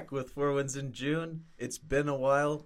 back with four wins in June. It's been a while.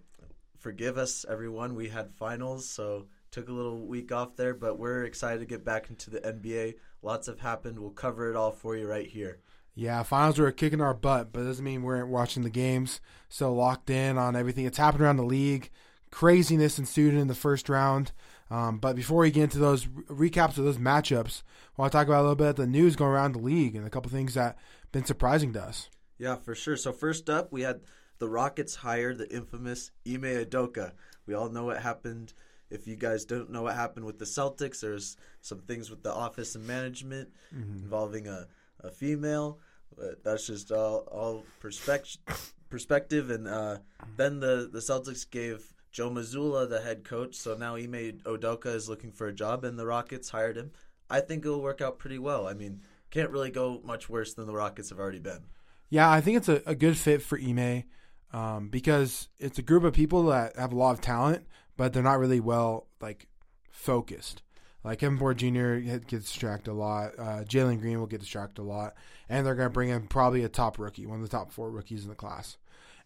Forgive us, everyone. We had finals, so took a little week off there, but we're excited to get back into the NBA. Lots have happened. We'll cover it all for you right here. Yeah, finals were kicking our butt, but doesn't mean we weren't watching the games. So locked in on everything that's happened around the league. Craziness ensued in the first round. Um, but before we get into those recaps of those matchups, I want to talk about a little bit of the news going around the league and a couple things that have been surprising to us. Yeah, for sure. So first up, we had the Rockets hire the infamous Ime Udoka. We all know what happened. If you guys don't know what happened with the Celtics, there's some things with the office and management mm-hmm. involving a, a female. But that's just all all perspective perspective. And uh, then the the Celtics gave Joe Mazzulla the head coach. So now Ime Udoka is looking for a job, and the Rockets hired him. I think it'll work out pretty well. I mean, can't really go much worse than the Rockets have already been. Yeah, I think it's a, a good fit for Ime um, because it's a group of people that have a lot of talent, but they're not really well like focused. Like Kevin Ford Jr. gets distracted a lot. Uh, Jalen Green will get distracted a lot, and they're going to bring in probably a top rookie, one of the top four rookies in the class.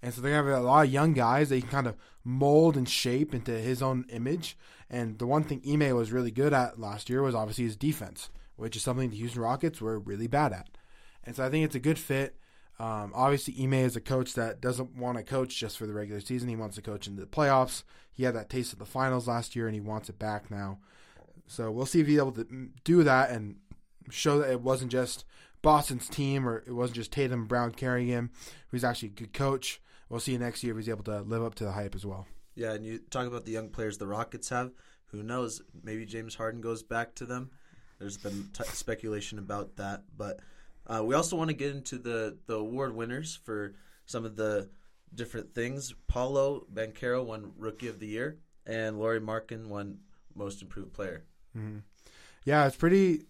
And so they're going to have a lot of young guys that can kind of mold and shape into his own image. And the one thing Ime was really good at last year was obviously his defense, which is something the Houston Rockets were really bad at. And so I think it's a good fit. Um, obviously, Ime is a coach that doesn't want to coach just for the regular season. He wants to coach in the playoffs. He had that taste of the finals last year, and he wants it back now. So we'll see if he's able to do that and show that it wasn't just Boston's team or it wasn't just Tatum Brown carrying him. He's actually a good coach we'll see next year if he's able to live up to the hype as well. Yeah, and you talk about the young players the Rockets have. Who knows? Maybe James Harden goes back to them. There's been t- speculation about that, but uh, we also want to get into the the award winners for some of the different things. Paolo Banchero won Rookie of the Year, and Lauri Markkanen won Most Improved Player. Mm-hmm. Yeah, it's pretty.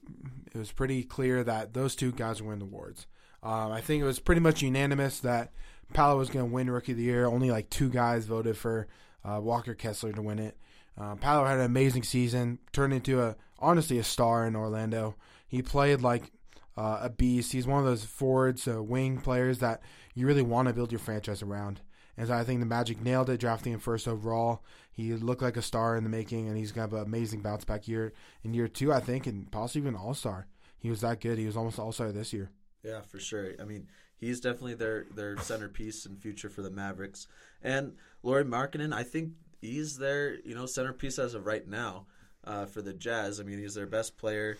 It was pretty clear that those two guys win the awards. Um, I think it was pretty much unanimous that Paolo was going to win Rookie of the Year. Only like two guys voted for uh, Walker Kessler to win it. Uh, Paolo had an amazing season, turned into a honestly a star in Orlando. He played like uh, a beast. He's one of those forwards, uh, wing players that you really want to build your franchise around. And so I think the Magic nailed it, drafting him first overall. He looked like a star in the making, and he's going to have an amazing bounce back year in year two, I think, and possibly even All Star. He was that good. He was almost All Star this year. Yeah, for sure. I mean, he's definitely their their centerpiece and future for the Mavericks. And Lauri Markkanen, I think he's their you know centerpiece as of right now uh, for the Jazz. I mean, he's their best player.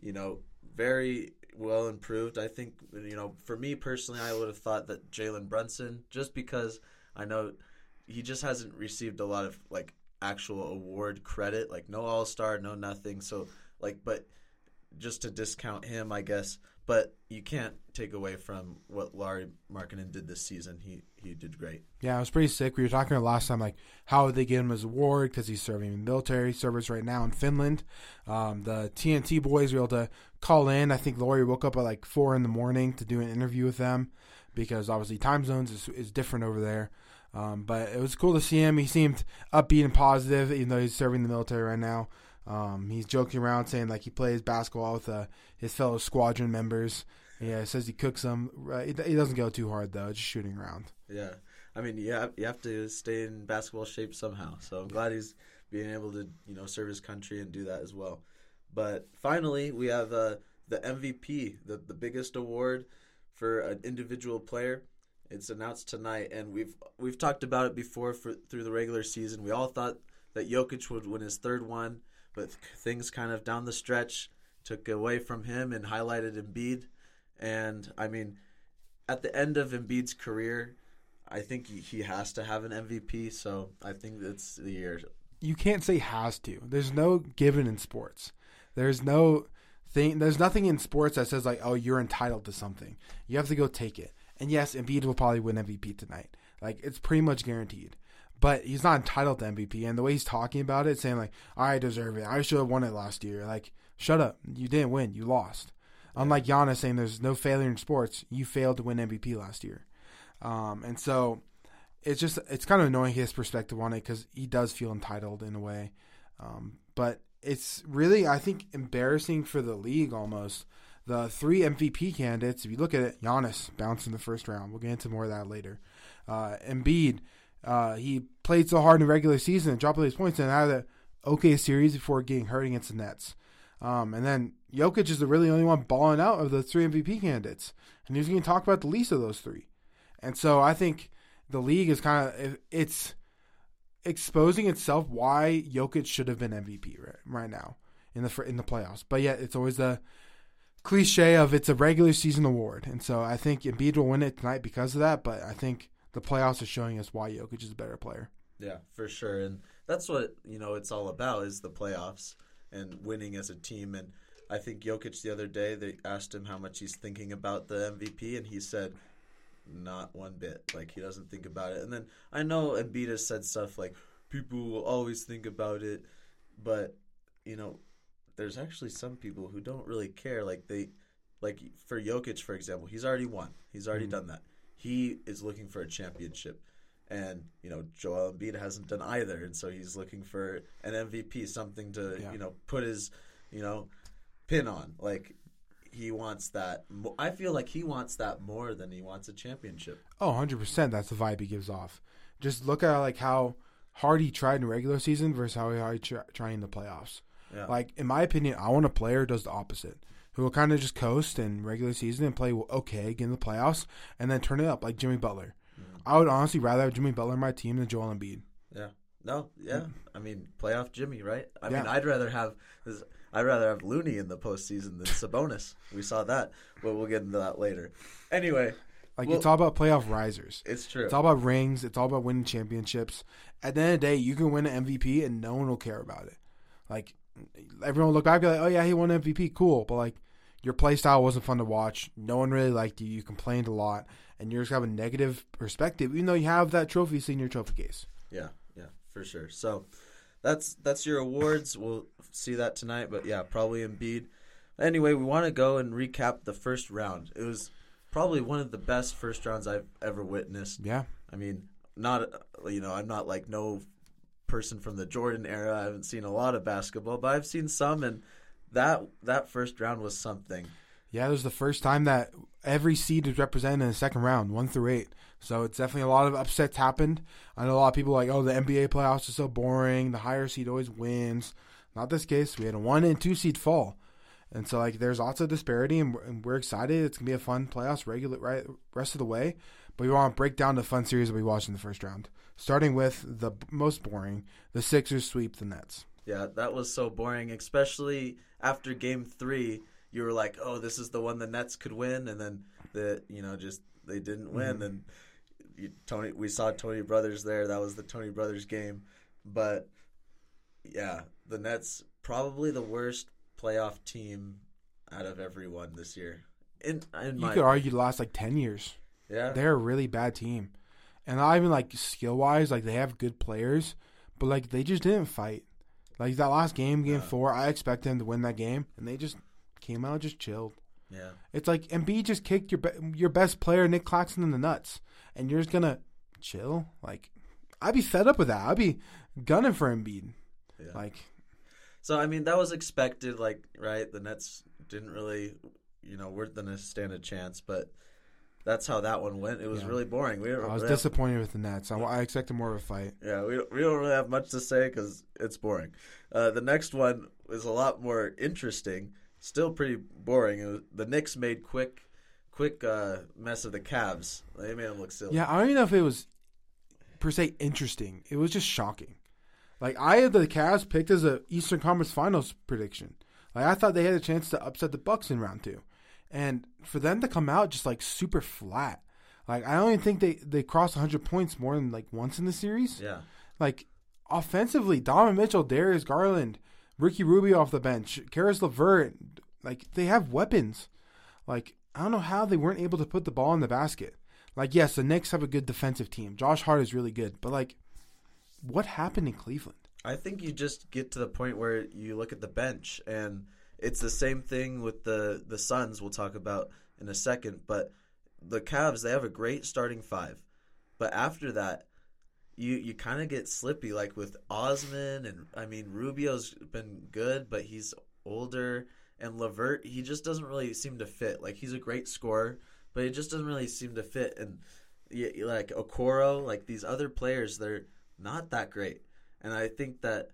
You know, very well improved. I think you know for me personally, I would have thought that Jalen Brunson, just because I know he just hasn't received a lot of like actual award credit, like no All Star, no nothing. So like, but just to discount him, I guess but you can't take away from what Lauri Markkanen did this season. He he did great. Yeah, it was pretty sick. We were talking about last time, like how would they get him his award because he's serving military service right now in Finland. Um, the TNT boys were able to call in. I think Lauri woke up at like four in the morning to do an interview with them because obviously time zones is, is different over there. Um, but it was cool to see him. He seemed upbeat and positive, even though he's serving the military right now. Um, he's joking around saying like he plays basketball with uh, his fellow squadron members. Yeah, says he cooks them. Right, he doesn't go too hard though, just shooting around. Yeah, I mean, you have, you have to stay in basketball shape somehow. So I'm glad he's being able to you know serve his country and do that as well. But finally, we have uh, the MVP, the the biggest award for an individual player. It's announced tonight, and we've we've talked about it before for through the regular season. We all thought that Jokic would win his third one but things kind of down the stretch took away from him and highlighted Embiid. And I mean, at the end of Embiid's career, I think he has to have an MVP. So I think that's the year. You can't say has to. There's no given in sports. There's no thing. There's nothing in sports that says like, oh, you're entitled to something. You have to go take it. And yes, Embiid will probably win MVP tonight. Like it's pretty much guaranteed but he's not entitled to MVP. And the way he's talking about it, saying like, "I deserve it. I should have won it last year." Like, shut up. You didn't win. You lost. Unlike Giannis saying there's no failure in sports, you failed to win MVP last year. Um, and so it's just it's kind of annoying his perspective on it because he does feel entitled in a way. Um, but it's really I think embarrassing for the league almost the three MVP candidates, if you look at it, Giannis bounced in the first round. We'll get into more of that later. Uh, Embiid, uh, he played so hard in the regular season and dropped all these points and had an okay series before getting hurt against the Nets. Um, and then Jokic is the really only one balling out of the three MVP candidates, and he's going to talk about the least of those three. And so I think the league is kind of it's exposing itself why Jokic should have been MVP right, right now in the in the playoffs. But yet it's always the cliche of it's a regular season award, and so I think Embiid will win it tonight because of that. But I think the playoffs are showing us why Jokic is a better player. Yeah, for sure, and that's what you know it's all about is the playoffs and winning as a team. And I think Jokic the other day they asked him how much he's thinking about the MVP, and he said not one bit. Like he doesn't think about it. And then I know Embiid has said stuff like people will always think about it, but you know, there's actually some people who don't really care. Like they, like for Jokic, for example, he's already won. He's already mm-hmm. done that. He is looking for a championship. And you know Joel Embiid hasn't done either, and so he's looking for an MVP, something to yeah. you know put his you know pin on. Like he wants that. I feel like he wants that more than he wants a championship. Oh, 100%. That's the vibe he gives off. Just look at like how hard he tried in regular season versus how hard he tried in the playoffs. Yeah. Like in my opinion, I want a player who does the opposite, who will kind of just coast in regular season and play okay in the playoffs, and then turn it up like Jimmy Butler. Mm-hmm. I would honestly rather have Jimmy Butler in my team than Joel Embiid. Yeah. No. Yeah. I mean, playoff Jimmy, right? I yeah. mean, I'd rather have. This, I'd rather have Looney in the postseason than Sabonis. we saw that, but we'll get into that later. Anyway, like well, it's all about playoff risers. It's true. It's all about rings. It's all about winning championships. At the end of the day, you can win an MVP and no one will care about it. Like everyone will look back and be like, "Oh yeah, he won MVP, cool." But like your play style wasn't fun to watch. No one really liked you. You complained a lot, and you just have a negative perspective, even though you have that trophy sitting in your trophy case. Yeah, yeah, for sure. So that's that's your awards. We'll see that tonight, but yeah, probably Embiid. Anyway, we want to go and recap the first round. It was probably one of the best first rounds I've ever witnessed. Yeah. I mean, not you know, I'm not like no person from the Jordan era. I haven't seen a lot of basketball, but I've seen some and that that first round was something. Yeah, it was the first time that every seed is represented in the second round, one through eight. So it's definitely a lot of upsets happened. I know a lot of people like, oh, the NBA playoffs are so boring. The higher seed always wins. Not this case. We had a one and two seed fall, and so like there's lots of disparity, and we're, and we're excited. It's gonna be a fun playoffs regular right rest of the way. But we want to break down the fun series that we watched in the first round, starting with the most boring: the Sixers sweep the Nets. Yeah, that was so boring, especially after Game Three. You were like, "Oh, this is the one the Nets could win," and then the you know just they didn't win, mm-hmm. and you, Tony. We saw Tony Brothers there. That was the Tony Brothers game, but yeah, the Nets probably the worst playoff team out of everyone this year. In, in you could argue the last like ten years. Yeah, they're a really bad team, and not even like skill wise. Like they have good players, but like they just didn't fight. Like that last game, game yeah. four, I expect them to win that game, and they just came out just chilled. Yeah, it's like Embiid just kicked your be- your best player Nick Claxton in the nuts, and you're just gonna chill. Like I'd be fed up with that. I'd be gunning for Embiid. Yeah. Like so I mean that was expected, like right. The Nets didn't really, you know, weren't gonna stand a chance, but that's how that one went. It was yeah. really boring. We I was really disappointed have, with the Nets. I, I, expected more of a fight. Yeah, we we don't really have much to say because it's boring. Uh, the next one is a lot more interesting. Still pretty boring. Was, the Knicks made quick, quick uh, mess of the Cavs. They made them look silly. Yeah, I don't even know if it was per se interesting. It was just shocking. Like I had the Cavs picked as a Eastern Conference Finals prediction. Like I thought they had a chance to upset the Bucks in round two, and for them to come out just like super flat. Like I don't even think they they crossed 100 points more than like once in the series. Yeah. Like offensively, Donovan Mitchell, Darius Garland, Ricky Rubio off the bench, Caris LeVert, like they have weapons. Like I don't know how they weren't able to put the ball in the basket. Like yes, the Knicks have a good defensive team. Josh Hart is really good, but like what happened in Cleveland? I think you just get to the point where you look at the bench and it's the same thing with the the Suns we'll talk about in a second, but the Cavs they have a great starting five. But after that, you you kind of get slippy like with Osman and I mean Rubio's been good, but he's older And LeVert he just doesn't really seem to fit. Like he's a great scorer, but he just doesn't really seem to fit. And like Okoro, like these other players, they're not that great. And I think that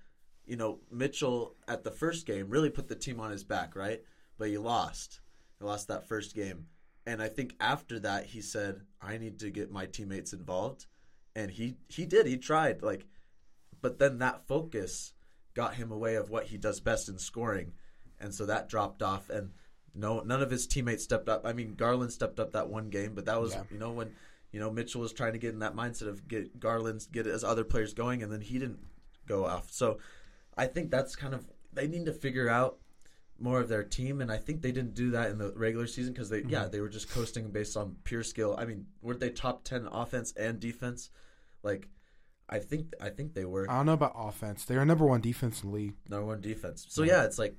you know Mitchell at the first game really put the team on his back, right? But he lost. He lost that first game. And I think after that he said, "I need to get my teammates involved." And he he did. He tried like but then that focus got him away of what he does best in scoring. And so that dropped off and no none of his teammates stepped up. I mean, Garland stepped up that one game, but that was, Yeah. you know, when you know Mitchell was trying to get in that mindset of get Garland get his other players going and then he didn't go off. So I think that's kind of they need to figure out more of their team, and I think they didn't do that in the regular season because they, yeah, mm-hmm. they were just coasting based on pure skill. I mean, weren't they top ten offense and defense? Like, I think I think they were I don't know about offense. They're number one defense in the league. number one defense. So yeah, it's like,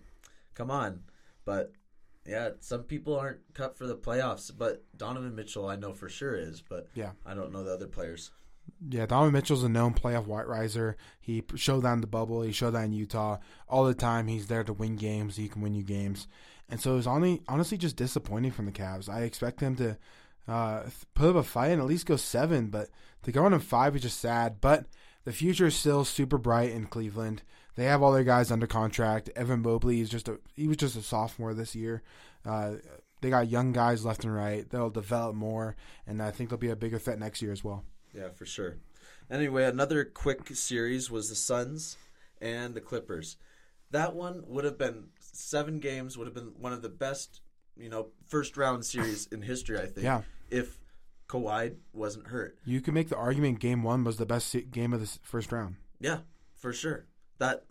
come on, but yeah, some people aren't cut for the playoffs. But Donovan Mitchell, I know for sure is, but Yeah. I don't know the other players. Yeah, Donovan Mitchell's a known playoff white riser. He showed that in the bubble. He showed that in Utah all the time. He's there to win games. He can win you games, and so it was only, honestly just disappointing from the Cavs. I expect them to uh, put up a fight and at least go seven, but to go on in five is just sad. But the future is still super bright in Cleveland. They have all their guys under contract. Evan Mobley is just a he was just a sophomore this year. Uh, they got young guys left and right. They'll develop more, and I think they'll be a bigger threat next year as well. Yeah, for sure. Anyway, another quick series was the Suns and the Clippers. That one would have been seven games. Would have been one of the best, you know, first round series in history. I think. Yeah. If Kawhi wasn't hurt. You could make the argument game one was the best game of the first round. Yeah, for sure. That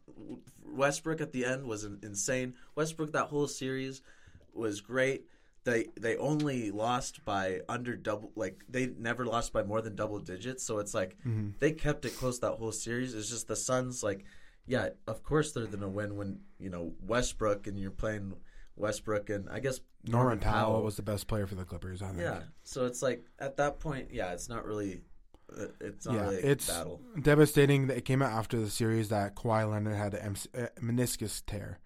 Westbrook at the end was insane. Westbrook that whole series was great. They they only lost by under double like they never lost by more than double digits. So it's like they kept it close that whole series. It's just the Suns like yeah, of course they're gonna win when you know Westbrook and you're playing Westbrook and I guess Norman Powell was the best player for the Clippers. I think. yeah. So it's like at that point, yeah, it's not really uh, it's not Yeah, really it's battle. devastating. that It came out after the series that Kawhi Leonard had a uh, meniscus tear,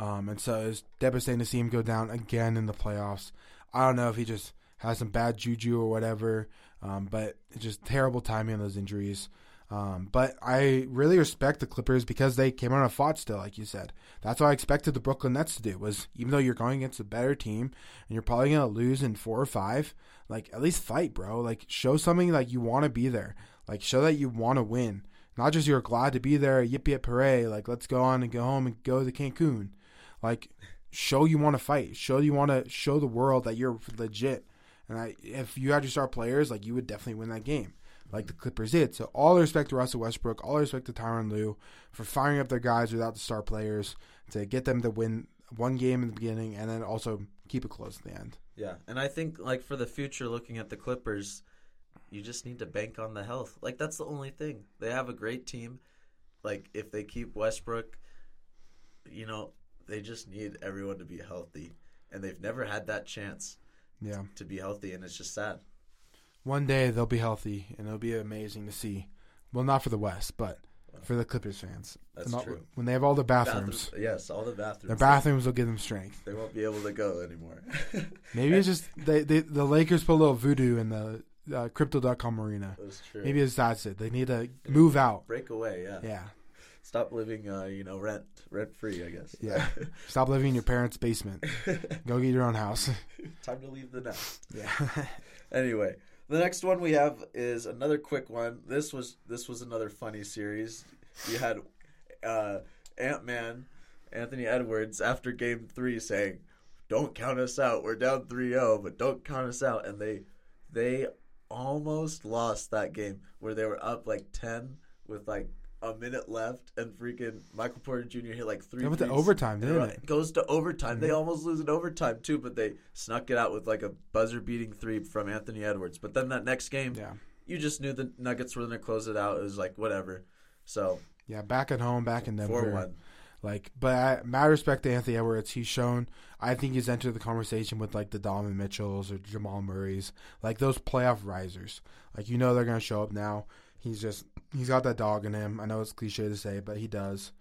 um, and so it's devastating to see him go down again in the playoffs. I don't know if he just has some bad juju or whatever, um, but it's just terrible timing on those injuries. Um, but I really respect the Clippers because they came out and fought still, like you said. That's what I expected the Brooklyn Nets to do. Was even though you're going against a better team and you're probably gonna lose in four or five, like at least fight, bro. Like show something like you want to be there. Like show that you want to win, not just you're glad to be there. Yip yip hooray! Like let's go on and go home and go to Cancun. Like show you want to fight. Show you want to show the world that you're legit. And I, if you had your star players, like you would definitely win that game, like the Clippers did. So all respect to Russell Westbrook, all respect to Tyronn Lue for firing up their guys without the star players to get them to win one game in the beginning and then also keep it close at the end. Yeah, and I think like for the future, looking at the Clippers, you just need to bank on the health. Like that's the only thing. They have a great team. Like if they keep Westbrook, you know, they just need everyone to be healthy, and they've never had that chance Yeah. to be healthy, and it's just sad. One day they'll be healthy and it'll be amazing to see. Well, not for the West, but for the Clippers fans. That's all- true. When they have all the bathrooms, Bathrooms- yes, all the bathrooms. their bathrooms will give them strength. They won't be able to go anymore. Maybe it's just they, they the Lakers put a little voodoo in the uh, Crypto.com arena. That's true. Maybe it's that's it. They need to move out. break away. Yeah. Yeah. Stop living, uh, you know, rent rent free. I guess. Yeah. Stop living in your parents' basement. Go get your own house. Time to leave the nest. Yeah. Anyway, the next one we have is another quick one. This was this was another funny series. You had uh, Ant Man, Anthony Edwards, after Game Three saying, "Don't count us out. We're down 3-0, but don't count us out." And they they almost lost that game where they were up like ten with like a minute left, and freaking Michael Porter Jr. hit like three. Went to threes. overtime, didn't it it? goes to overtime. They almost lose in overtime too, but they snuck it out with like a buzzer beating three from Anthony Edwards. But then that next game, Yeah. you just knew the Nuggets were going to close it out. It was like whatever. So Yeah. Back at home, back in Denver. four one. Like, but I, my respect to Anthony Edwards, he's shown. I think he's entered the conversation with like the Donovan Mitchells or Jamal Murray's, like those playoff risers. Like you know they're gonna show up now. He's just he's got that dog in him. I know it's cliche to say, but he does.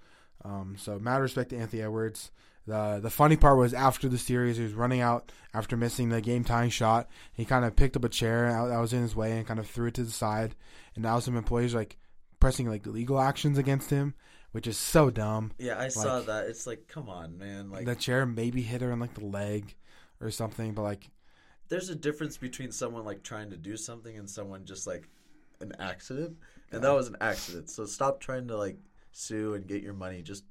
Um, so mad respect to Anthony Edwards. The the funny part was after the series, he was running out after missing the game tying shot. He kind of picked up a chair that was in his way and kind of threw it to the side. And now some employees like pressing like legal actions against him, which is so dumb. Yeah, I saw that. It's like, come on, man. Like the chair maybe hit her in like the leg or something, but like there's a difference between someone like trying to do something and someone just like an accident. And that was an accident. So stop trying to like sue and get your money. Just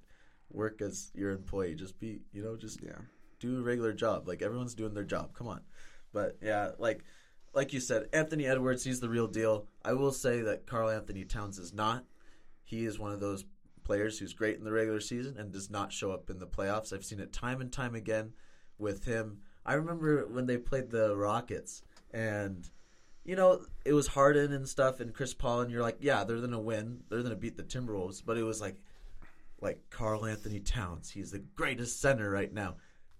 work as your employee. Just be, you know, just yeah. do a regular job. Like everyone's doing their job. Come on. But yeah, like like you said, Anthony Edwards, he's the real deal. I will say that Karl Anthony Towns is not. He is one of those players who's great in the regular season and does not show up in the playoffs. I've seen it time and time again with him. I remember when they played the Rockets and you know, it was Harden and stuff and Chris Paul and you're like, yeah, they're going to win. They're going to beat the Timberwolves, but it was like like Karl Anthony Towns. He's the greatest center right now.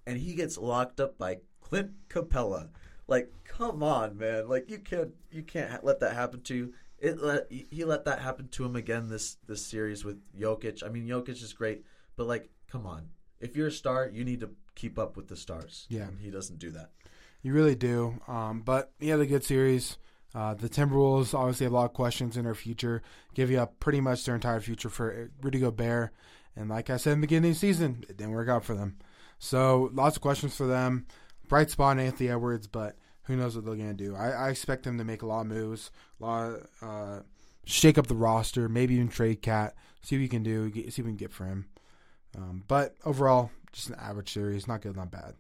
And he gets locked up by Clint Capela. Like, come on, man! Like you can't you can't let that happen to you. It let he let that happen to him again this this series with Jokic. I mean, Jokic is great, but like, come on! If you're a star, you need to keep up with the stars. Yeah, and he doesn't do that. You really do. Um, but he had a good series. Uh, the Timberwolves obviously have a lot of questions in their future. Give you up pretty much their entire future for Rudy Gobert. And like I said in the beginning of the season, it didn't work out for them. So lots of questions for them bright spot in Anthony Edwards, but who knows what they're going to do. I, I, expect them to make a lot of moves, a lot of, uh, shake up the roster, maybe even trade KAT, see what you can do, get, see what we can get for him. Um, but overall, just an average series, not good, not bad.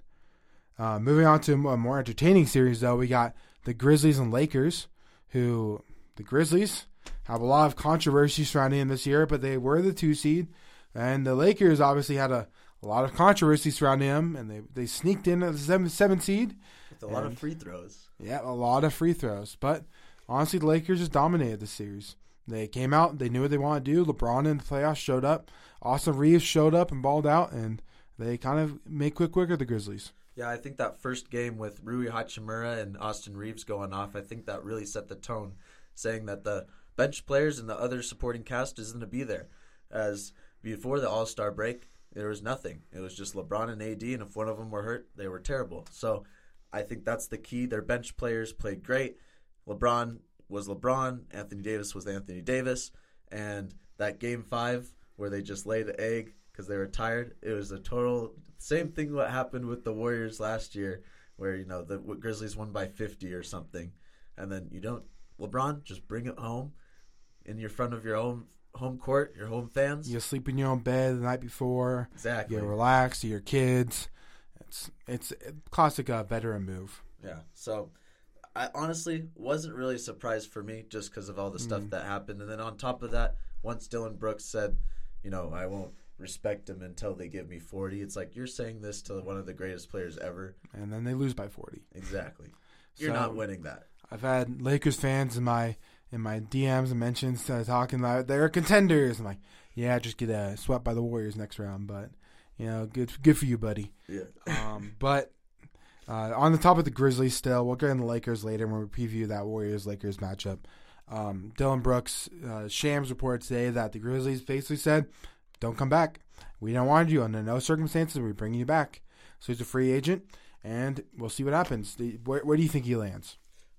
Uh, moving on to a more entertaining series, though, we got the Grizzlies and Lakers, who the Grizzlies have a lot of controversy surrounding them this year, but they were the two seed, and the Lakers obviously had a a lot of controversy surrounding them, and they they sneaked in at the seven, seven seed with a lot of free throws. Yeah, a lot of free throws. But honestly, the Lakers just dominated the series. They came out, they knew what they wanted to do. LeBron in the playoffs showed up. Austin Reaves showed up and balled out, and they kind of made quick quicker the Grizzlies. Yeah, I think that first game with Rui Hachimura and Austin Reaves going off, I think that really set the tone, saying that the bench players and the other supporting cast isn't to be there. As before the All Star break, there was nothing. It was just LeBron and AD, and if one of them were hurt, they were terrible. So I think that's the key. Their bench players played great. LeBron was LeBron. Anthony Davis was Anthony Davis. And that game five where they just laid an egg because they were tired, it was a total same thing what happened with the Warriors last year, where you know the Grizzlies won by 50 or something, and then you don't LeBron just bring it home in your front of your own home court, your home fans. You sleep in your own bed the night before. Exactly. You relax to your kids. It's it's a classic uh, veteran move. Yeah. So I honestly wasn't really surprised for me just because of all the stuff mm. that happened, and then on top of that, once Dillon Brooks said, you know, I won't respect him until they give me 40. It's like you're saying this to one of the greatest players ever. And then they lose by 40. Exactly. You're so, not winning that. I've had Lakers fans in my in my DMs and mentions uh, talking like they're contenders. I'm like, yeah, just get uh, swept by the Warriors next round, but you know, good good for you, buddy. Yeah. um, but uh, on the top of the Grizzlies, still, we'll get in the Lakers later when we preview that Warriors Lakers matchup. Um, Dillon Brooks, uh, Shams reported today that the Grizzlies basically said, "Don't come back. We don't want you under no circumstances. We're bringing you back." So he's a free agent, and we'll see what happens. Where, where do you think he lands?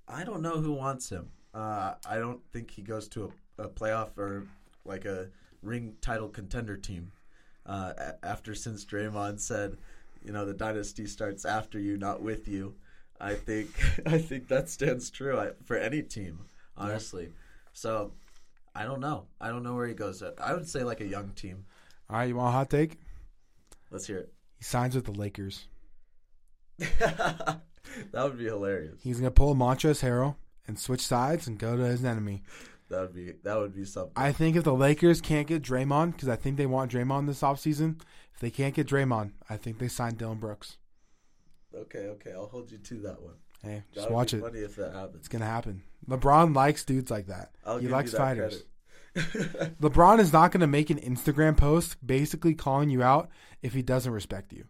I don't know who wants him. Uh, I don't think he goes to a, a, playoff or like a ring title contender team. Uh, after since Draymond said, you know, the dynasty starts after you, not with you. I think I think that stands true for any team, honestly. Yeah. So I don't know. I don't know where he goes. I would say like a young team. All right, you want a hot take? Let's hear it. He signs with the Lakers. that would be hilarious. He's gonna pull a Montrezl Harrell and switch sides and go to his enemy. That would be that would be something. I think if the Lakers can't get Draymond, because I think they want Draymond this offseason, if they can't get Draymond, I think they sign Dillon Brooks. Okay, okay, I'll hold you to that one. Hey, just watch it. Funny if that happens. It's gonna happen. LeBron likes dudes like that. I'll he likes fighters. LeBron is not gonna make an Instagram post basically calling you out if he doesn't respect you.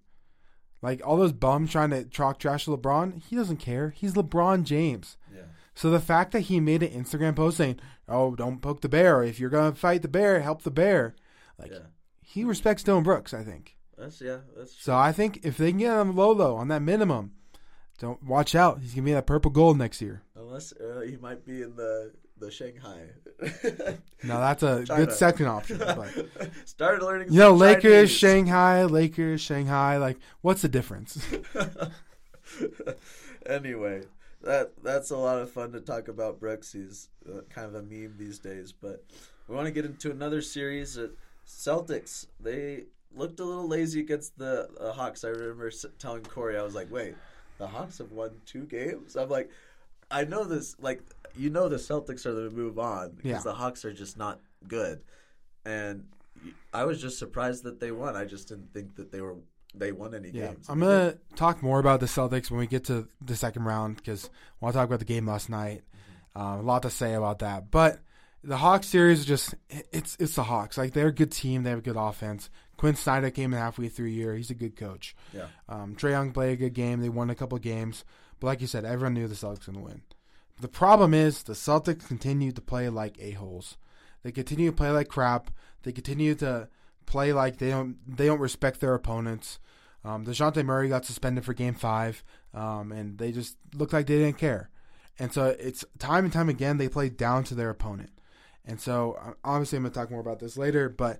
Like all those bums trying to talk trash to LeBron, he doesn't care. He's LeBron James. Yeah. So the fact that he made an Instagram post saying, "Oh, don't poke the bear. If you're gonna fight the bear, help the bear," like yeah. he respects Dillon Brooks. I think. That's yeah. That's true. So I think if they can get him low low on that minimum, don't watch out. He's gonna be in that purple gold next year. unless uh, he might be in the the Shanghai. Now that's a China. good second option. But Started learning. you know, Lakers, Chinese. Shanghai, Lakers, Shanghai. Like, what's the difference? anyway, that that's a lot of fun to talk about Brooks. He's uh, kind of a meme these days, but we want to get into another series. Uh, Celtics they looked a little lazy against the uh, Hawks. I remember telling Corey, I was like, "Wait, the Hawks have won two games." I'm like, I know this. Like, you know, the Celtics are going to move on because Yeah. the Hawks are just not good, and I was just surprised that they won. I just didn't think that they were they won any Yeah, games. I'm gonna talk more about the Celtics when we get to the second round because I want to talk about the game last night. Uh, a lot to say about that, but the Hawks series just it's it's the Hawks. Like they're a good team. They have a good offense. Quin Snyder came in halfway through a year. He's a good coach. Yeah. Um, Trae Young played a good game. They won a couple games, but like you said, everyone knew the Celtics were gonna win. The problem is the Celtics continue to play like a holes. They continue to play like crap. They continue to play like they don't they don't respect their opponents. Um, Dejounte Murray got suspended for Game Five, um, and they just looked like they didn't care. And so it's time and time again they play down to their opponent. And so uh, obviously I'm gonna talk more about this later, but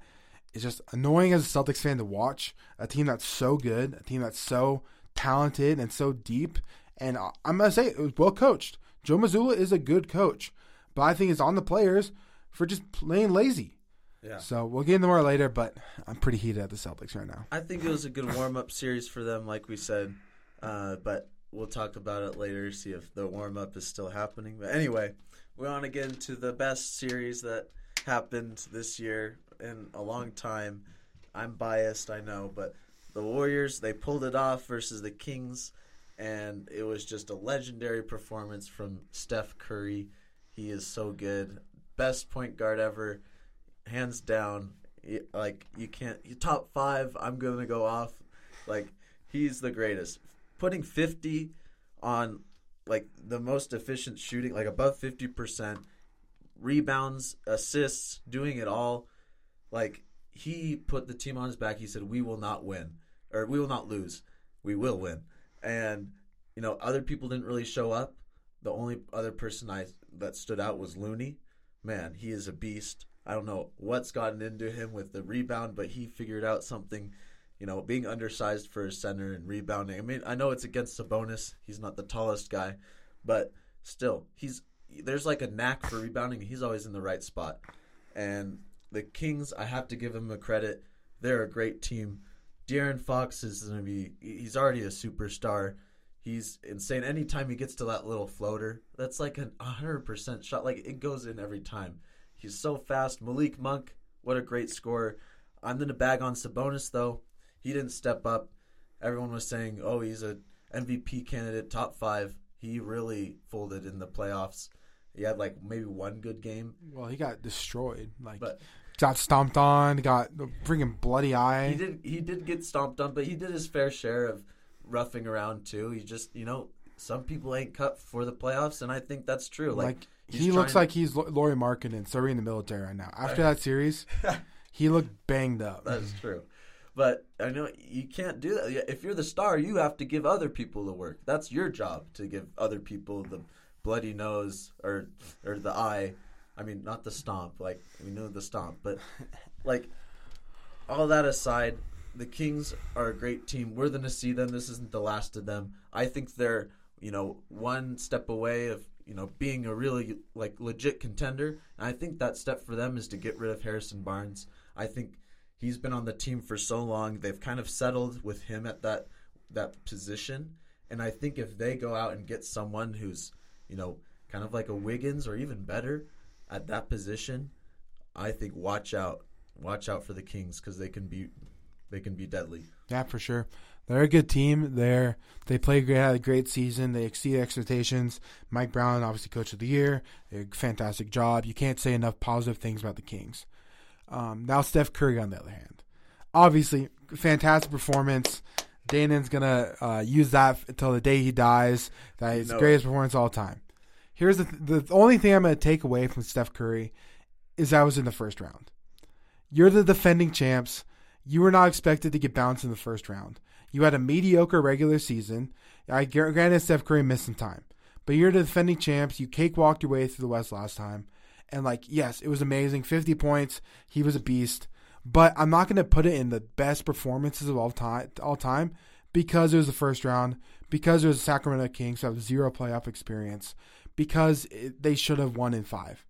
it's just annoying as a Celtics fan to watch a team that's so good, a team that's so talented and so deep. And I'm gonna say it was well coached. Joe Mazzulla is a good coach, but I think it's on the players for just playing lazy. Yeah. So we'll get into more later, but I'm pretty heated at the Celtics right now. I think it was a good warm up series for them, like we said. Uh, but we'll talk about it later, see if the warm up is still happening. But anyway, we want to get into the best series that happened this year in a long time. I'm biased, I know, but the Warriors, they pulled it off versus the Kings, and it was just a legendary performance from Steph Curry. He is so good. Best point guard ever, hands down. Like, you can't, top five, I'm going to go off. Like, he's the greatest. Putting 50 on, like, the most efficient shooting, like above 50%, rebounds, assists, doing it all. Like, he put the team on his back. He said, We will not win, or we will not lose. We will win. And, you know, other people didn't really show up. The only other person I that stood out was Looney. Man, he is a beast. I don't know what's gotten into him with the rebound, but he figured out something. You know, being undersized for a center and rebounding. I mean, I know it's against Sabonis. He's not the tallest guy, but still, he's there's like a knack for rebounding. He's always in the right spot. And the Kings, I have to give them a credit. They're a great team. De'Aaron Fox is going to be, he's already a superstar. He's insane. Anytime he gets to that little floater, that's like a 100% shot. Like it goes in every time. He's so fast. Malik Monk, what a great scorer. I'm going to bag on Sabonis, though. He didn't step up. Everyone was saying, oh, he's a MVP candidate, top five. He really folded in the playoffs. He had like maybe one good game, Well, he got destroyed. Like but got stomped on, got freaking bloody eye. he did he did get stomped on, but he did his fair share of roughing around too. He just you know some people ain't cut for the playoffs, and I think that's true. Like, Like, he looks like he's Lauri Markkanen serving in the military right now. After that series, he looked banged up. that is true. But I know you can't do that. If you're the star, you have to give other people the work. That's your job to give other people the bloody nose or or the eye. I mean, not the stomp. Like we know the stomp, but like all that aside, the Kings are a great team. We're going to see them. This isn't the last of them. I think they're you know one step away of you know being a really like legit contender. And I think that step for them is to get rid of Harrison Barnes. I think he's been on the team for so long. They've kind of settled with him at that that position. And I think if they go out and get someone who's, you know, kind of like a Wiggins or even better at that position, I think watch out, watch out for the Kings because they can be, they can be deadly. Yeah, for sure. They're a good team. They're they play great, had a great season. They exceed expectations. Mike Brown, obviously coach of the year, fantastic job. You can't say enough positive things about the Kings. Um, now Steph Curry, on the other hand, obviously fantastic performance. Danon's gonna uh, use that until the day he dies. That is the greatest performance of all time. Here's the th- the only thing I'm gonna take away from Steph Curry is that was in the first round. You're the defending champs. you were not expected to get bounced in the first round. You had a mediocre regular season. I granted Steph Curry missed some time, but you're the defending champs. You cakewalked your way through the West last time, and like yes, it was amazing. Fifty points. He was a beast. But I'm not going to put it in the best performances of all time. All time because it was the first round. Because it was the Sacramento Kings who have zero playoff experience. Because it, they should have won in five.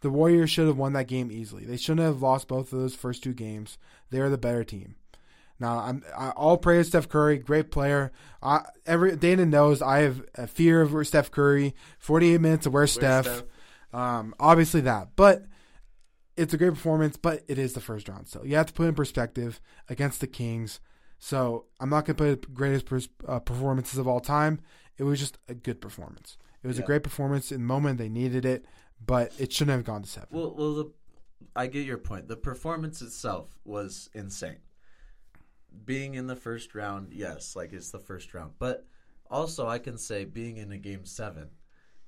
The Warriors should have won that game easily. They shouldn't have lost both of those first two games. They are the better team. Now, I'm I, all praise Steph Curry, great player. I, every Dana knows I have a fear of Steph Curry. 48 minutes of where's Steph. Steph? Um, obviously that, but it's a great performance. But it is the first round, so you have to put in perspective against the Kings. So I'm not going to put it greatest pers- uh, performances of all time. It was just a good performance. It was yeah. a great performance in the moment they needed it but it shouldn't have gone to seven. Well, well, the, I get your point. The performance itself was insane. Being in the first round, yes, like it's the first round, but also I can say being in a game seven,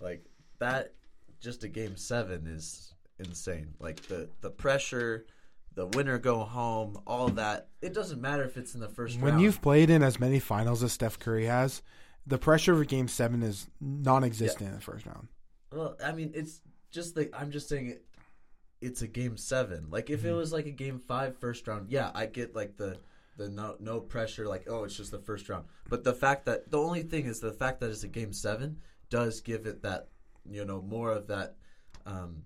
like that, just a game seven is insane. Like the the pressure, the winner go home, all that. It doesn't matter if it's in the first when round. you've played in as many finals as Steph Curry has, the pressure of a game seven is non-existent yeah. in the first round. Well, I mean, it's just like I'm just saying it, it's a game seven. Like if mm-hmm. it was like a game five first round, yeah, I get like the the no no pressure, like oh it's just the first round. But the fact that the only thing is the fact that it's a game seven does give it that you know more of that um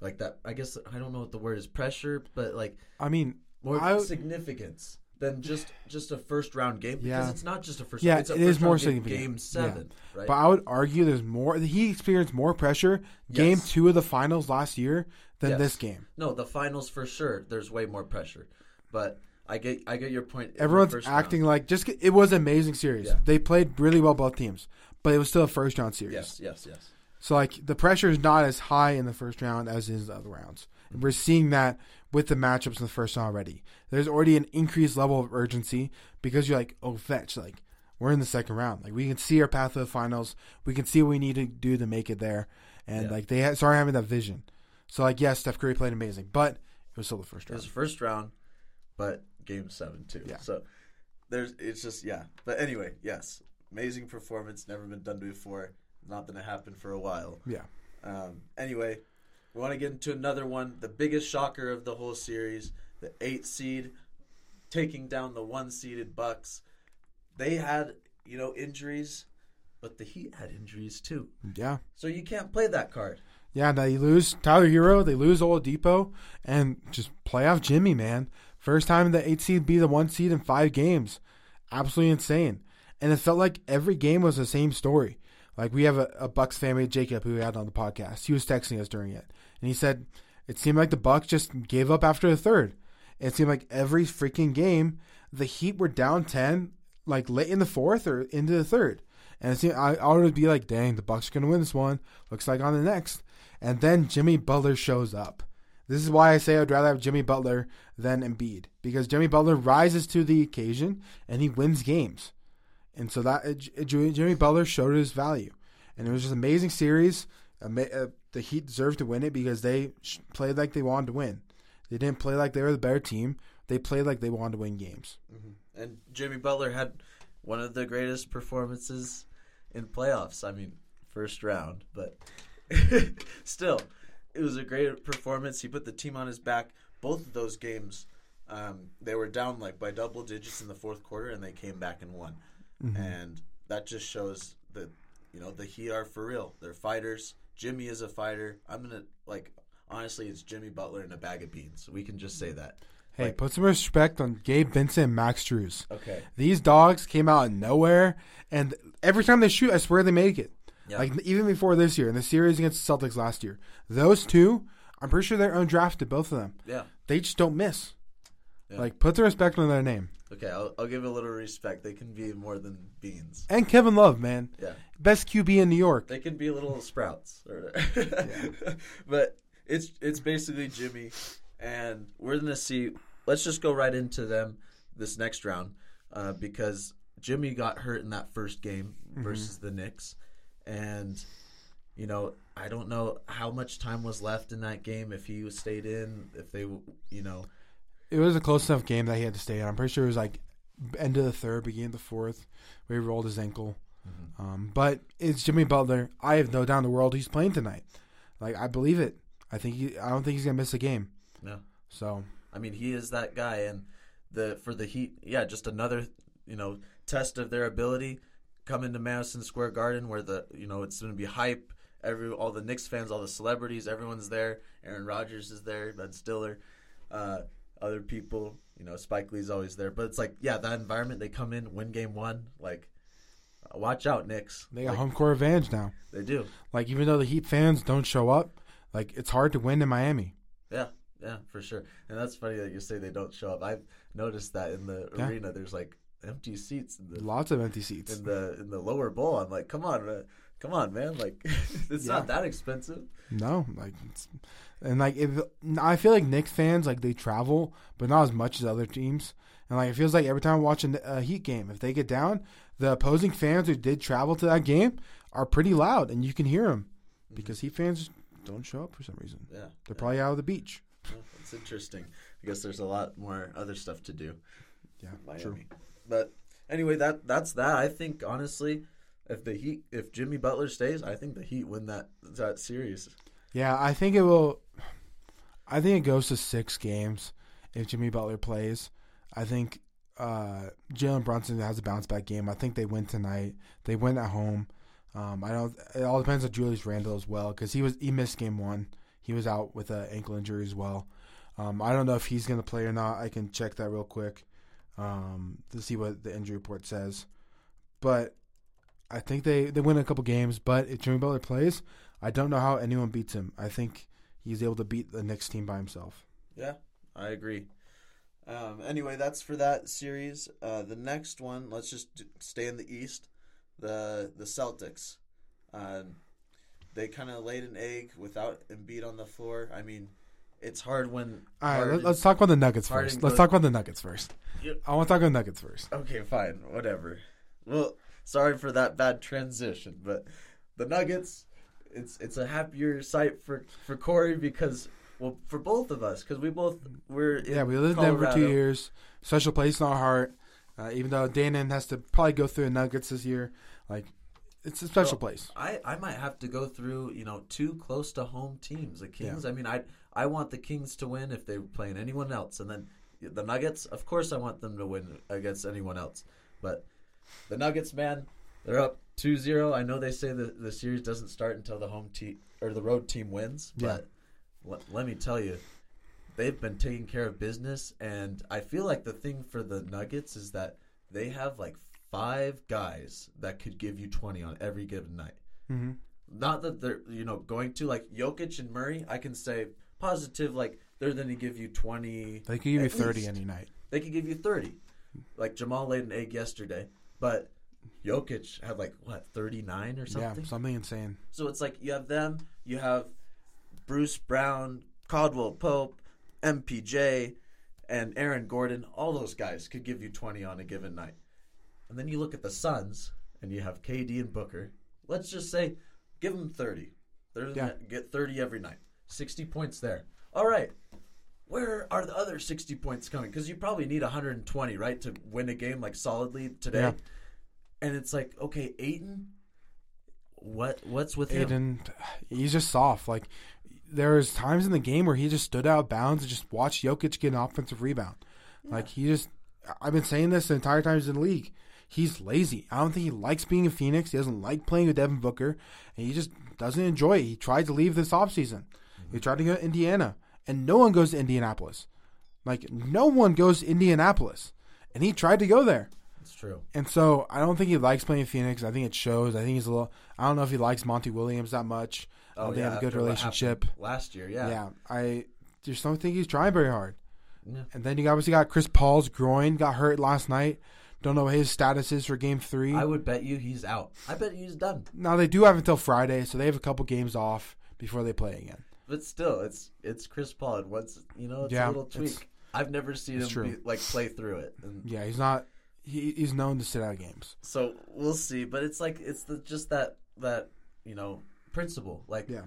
like that I guess I don't know what the word is pressure, but like I mean more I, significance than just just a first round game because yeah. it's not just a first. Yeah, it's a it is more game, significant. Game seven, yeah. right? But I would argue there's more. He experienced more pressure game two of the finals last year than yes. this game. No, the finals for sure. There's way more pressure, but. I get, I get your point. Everyone's acting round. like just it was an amazing series. Yeah. They played really well both teams, but it was still a first round series. Yes, yes, yes. So like the pressure is not as high in the first round as in the other rounds. And we're seeing that with the matchups in the first round already. There's already an increased level of urgency because you're like, oh, fetch, like we're in the second round. Like we can see our path to the finals. We can see what we need to do to make it there, and yeah. like they ha- start having that vision. So like, yes, Steph Curry played amazing, but it was still the first round. It was the first round, but game seven too. Yeah. So there's it's just yeah. But anyway, yes, amazing performance. Never been done before. Not gonna happen for a while. Yeah. Um, anyway, we want to get into another one, the biggest shocker of the whole series, the eight seed taking down the one seeded Bucks. They had, you know, injuries, but the Heat had injuries too. Yeah. So you can't play that card. Yeah, they lose Tyler Herro, they lose Oladipo, and just playoff Jimmy, man. First time the eight seed be the one seed in five games. Absolutely insane. And it felt like every game was the same story. Like we have a, a Bucks family, Jacob, who we had on the podcast. He was texting us during it, and he said it seemed like the Bucks just gave up after the third. It seemed like every freaking game, the Heat were down ten, like late in the fourth or into the third, and it seemed I, I would be like, "Dang, the Bucks are gonna win this one." Looks like on the next, and then Jimmy Butler shows up. This is why I say I'd rather have Jimmy Butler than Embiid because Jimmy Butler rises to the occasion and he wins games. And so that uh, Jimmy Butler showed his value, and it was just an amazing series. Uh, the Heat deserved to win it because they played like they wanted to win. They didn't play like they were the better team. They played like they wanted to win games. Mm-hmm. And Jimmy Butler had one of the greatest performances in playoffs. I mean, first round, but still, it was a great performance. He put the team on his back. Both of those games, um, they were down like by double digits in the fourth quarter, and they came back and won mm-hmm. and that just shows that you know the Heat are for real. They're fighters. Jimmy is a fighter. I'm gonna like honestly, it's Jimmy Butler and a bag of beans. We can just say that. Hey, like, put some respect on Gabe Vincent and Max Strus. Okay. These dogs came out of nowhere, and every time they shoot, I swear they make it. Yeah. Like even before this year, in the series against the Celtics last year, those two, I'm pretty sure they're undrafted, both of them. Yeah. They just don't miss. Yeah. Like put the respect on their name. Okay, I'll, I'll give a little respect. They can be more than beans. And Kevin Love, man. Yeah. Best QB in New York. They can be little sprouts. but it's it's basically Jimmy, and we're gonna see. Let's just go right into them this next round uh, because Jimmy got hurt in that first game mm-hmm. versus mm-hmm. the Knicks, and you know I don't know how much time was left in that game if he stayed in if they you know it was a close enough game that he had to stay in. I'm pretty sure it was like end of the third, beginning of the fourth, where he rolled his ankle. Mm-hmm. Um, but it's Jimmy Butler. I have no doubt in the world he's playing tonight. Like I believe it. I think he, I don't think he's gonna miss a game. No. So I mean, he is that guy, and the for the Heat, yeah, just another you know test of their ability. Come into Madison Square Garden, where the you know it's going to be hype. Every all the Knicks fans, all the celebrities, everyone's there. Aaron Rodgers is there, Ben Stiller, uh, other people. You know, Spike Lee's always there. But it's like, yeah, that environment. They come in, win game one. Like, uh, watch out, Knicks. they got Like, home court advantage now. They do. Like even though the Heat fans don't show up, like it's hard to win in Miami. Yeah, yeah, for sure. And that's funny that you say they don't show up. I've noticed that in the Yeah. arena, there's like empty seats in the Lots of empty seats. in the in the lower bowl. I'm like, come on, man. come on, man. Like, it's Yeah. not that expensive. No, like, it's, and like if I feel like Knicks fans like they travel, but not as much as other teams. And like it feels like every time I watch a, Heat game, if they get down, the opposing fans who did travel to that game are pretty loud, and you can hear them mm-hmm. because Heat fans don't show up for some reason. Yeah, They're probably out of the beach. yeah, it's interesting. I guess there's a lot more other stuff to do. Yeah, Miami. true. But anyway, that that's that. I think honestly, if the Heat, if Jimmy Butler stays, I think the Heat win that that series. Yeah, I think it will. I think it goes to six games if Jimmy Butler plays. I think uh, Jalen Brunson has a bounce back game. I think they win tonight. They win at home. Um, I don't. It all depends on Julius Randle as well because he was he missed game one. He was out with an ankle injury as well. Um, I don't know if he's going to play or not. I can check that real quick um, to see what the injury report says. But I think they, they win a couple games. But if Jimmy Butler plays, I don't know how anyone beats him. I think he's able to beat the Knicks team by himself. Yeah, I agree. Um, anyway, that's for that series. Uh, the next one, let's just d- stay in the East. The the Celtics, um, they kind of laid an egg without Embiid on the floor. I mean, it's hard when. All right, Harden- let, us talk about the Nuggets Harden first. Let's talk about the Nuggets first. Yep. I want to talk about the Nuggets first. Okay, fine, whatever. Well, sorry for that bad transition, but the Nuggets, it's it's a happier sight for for Corey because well for both of us because we both we're in Yeah, we lived in Denver for two years. Special place in our heart. Uh, even though Danon has to probably go through the Nuggets this year, like it's a special Well, place. I, I might have to go through you know two close to home teams. The Kings. I mean, I I want the Kings to win if they're playing anyone else, and then the Nuggets. Of course, I want them to win against anyone else. But the Nuggets, man, they're up 2-0. I know they say the the series doesn't start until the home team or the road team wins, Yeah. but let, let me tell you. They've been taking care of business, and I feel like the thing for the Nuggets is that they have like five guys that could give you 20 on every given night. hmm Not that they're, you know, going to like Jokic and Murray, I can say positive, like they're going to give you 20. They could give you thirty least. any night. They could give you 30. Like Jamal laid an egg yesterday, but Jokic had like, what, 39 or something? Yeah, something insane. So it's like you have them, you have Bruce Brown, Caldwell Pope, MPJ, and Aaron Gordon. All those guys could give you 20 on a given night. And then you look at the Suns, and you have KD and Booker. Let's just say, give them 30. They're Yeah. gonna get 30 every night. 60 points there. All right. Where are the other 60 points coming? Because you probably need 120, right, to win a game like solidly today. Yeah. And it's like, okay, Ayton, what what's with him? Ayton, he's just soft. Like there was times in the game where he just stood out of bounds and just watched Jokic get an offensive rebound. Like he just, I've been saying this the entire time he's in the league. He's lazy. I don't think he likes being in Phoenix. He doesn't like playing with Devin Booker, and he just doesn't enjoy it. He tried to leave this offseason. He tried to go to Indiana, and no one goes to Indianapolis. Like no one goes to Indianapolis, and he tried to go there. It's true. And so I don't think he likes playing Phoenix. I think it shows. I think he's a little. I don't know if he likes Monty Williams that much. Oh, they have a good relationship. last year. Yeah. Yeah. I just don't think he's trying very hard. Yeah. And then you obviously got Chris Paul's groin got hurt last night. Don't know what his status is for Game Three. I would bet you he's out. I bet he's done. now they do have until Friday, so they have a couple games off before they play again. But still, it's it's Chris Paul. And once you know, it's Yeah, a little tweak. I've never seen him be, like play through it. And Yeah, he's not. He, he's known to sit out games. so we'll see. But it's like it's the, just that that you know principle. Like Yeah.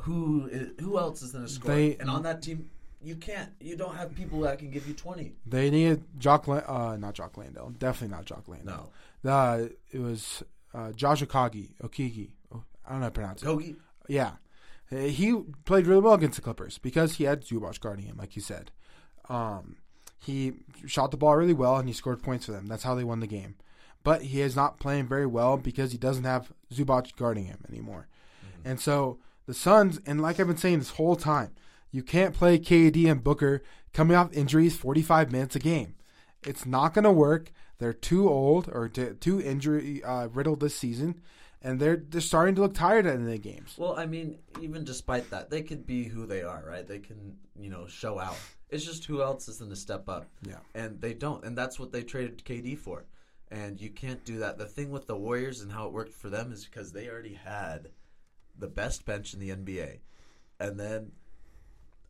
who is, who else is going to score? They- and on that team, you can't. You don't have people that can give you twenty. They needed Jock, uh, not Jock Landale, definitely not Jock Landale. No, Uh, it was uh, Josh Okagi, Okiki. Oh, I don't know how to pronounce it. Kogi. Yeah. He played really well against the Clippers because he had Zubac guarding him, like you said. Um, he shot the ball really well and he scored points for them. That's how they won the game. But he is not playing very well because he doesn't have Zubac guarding him anymore. And so the Suns, and like I've been saying this whole time, you can't play KD and Booker coming off injuries 45 minutes a game. It's not going to work. They're too old or too injury uh, riddled this season, and they're they're starting to look tired at the end of the games. Well, I mean, even despite that, they could be who they are, right? They can, you know, show out. It's just who else is going to step up. Yeah. And they don't. And that's what they traded KD for. And you can't do that. The thing with the Warriors and how it worked for them is because they already had the best bench in the NBA. And then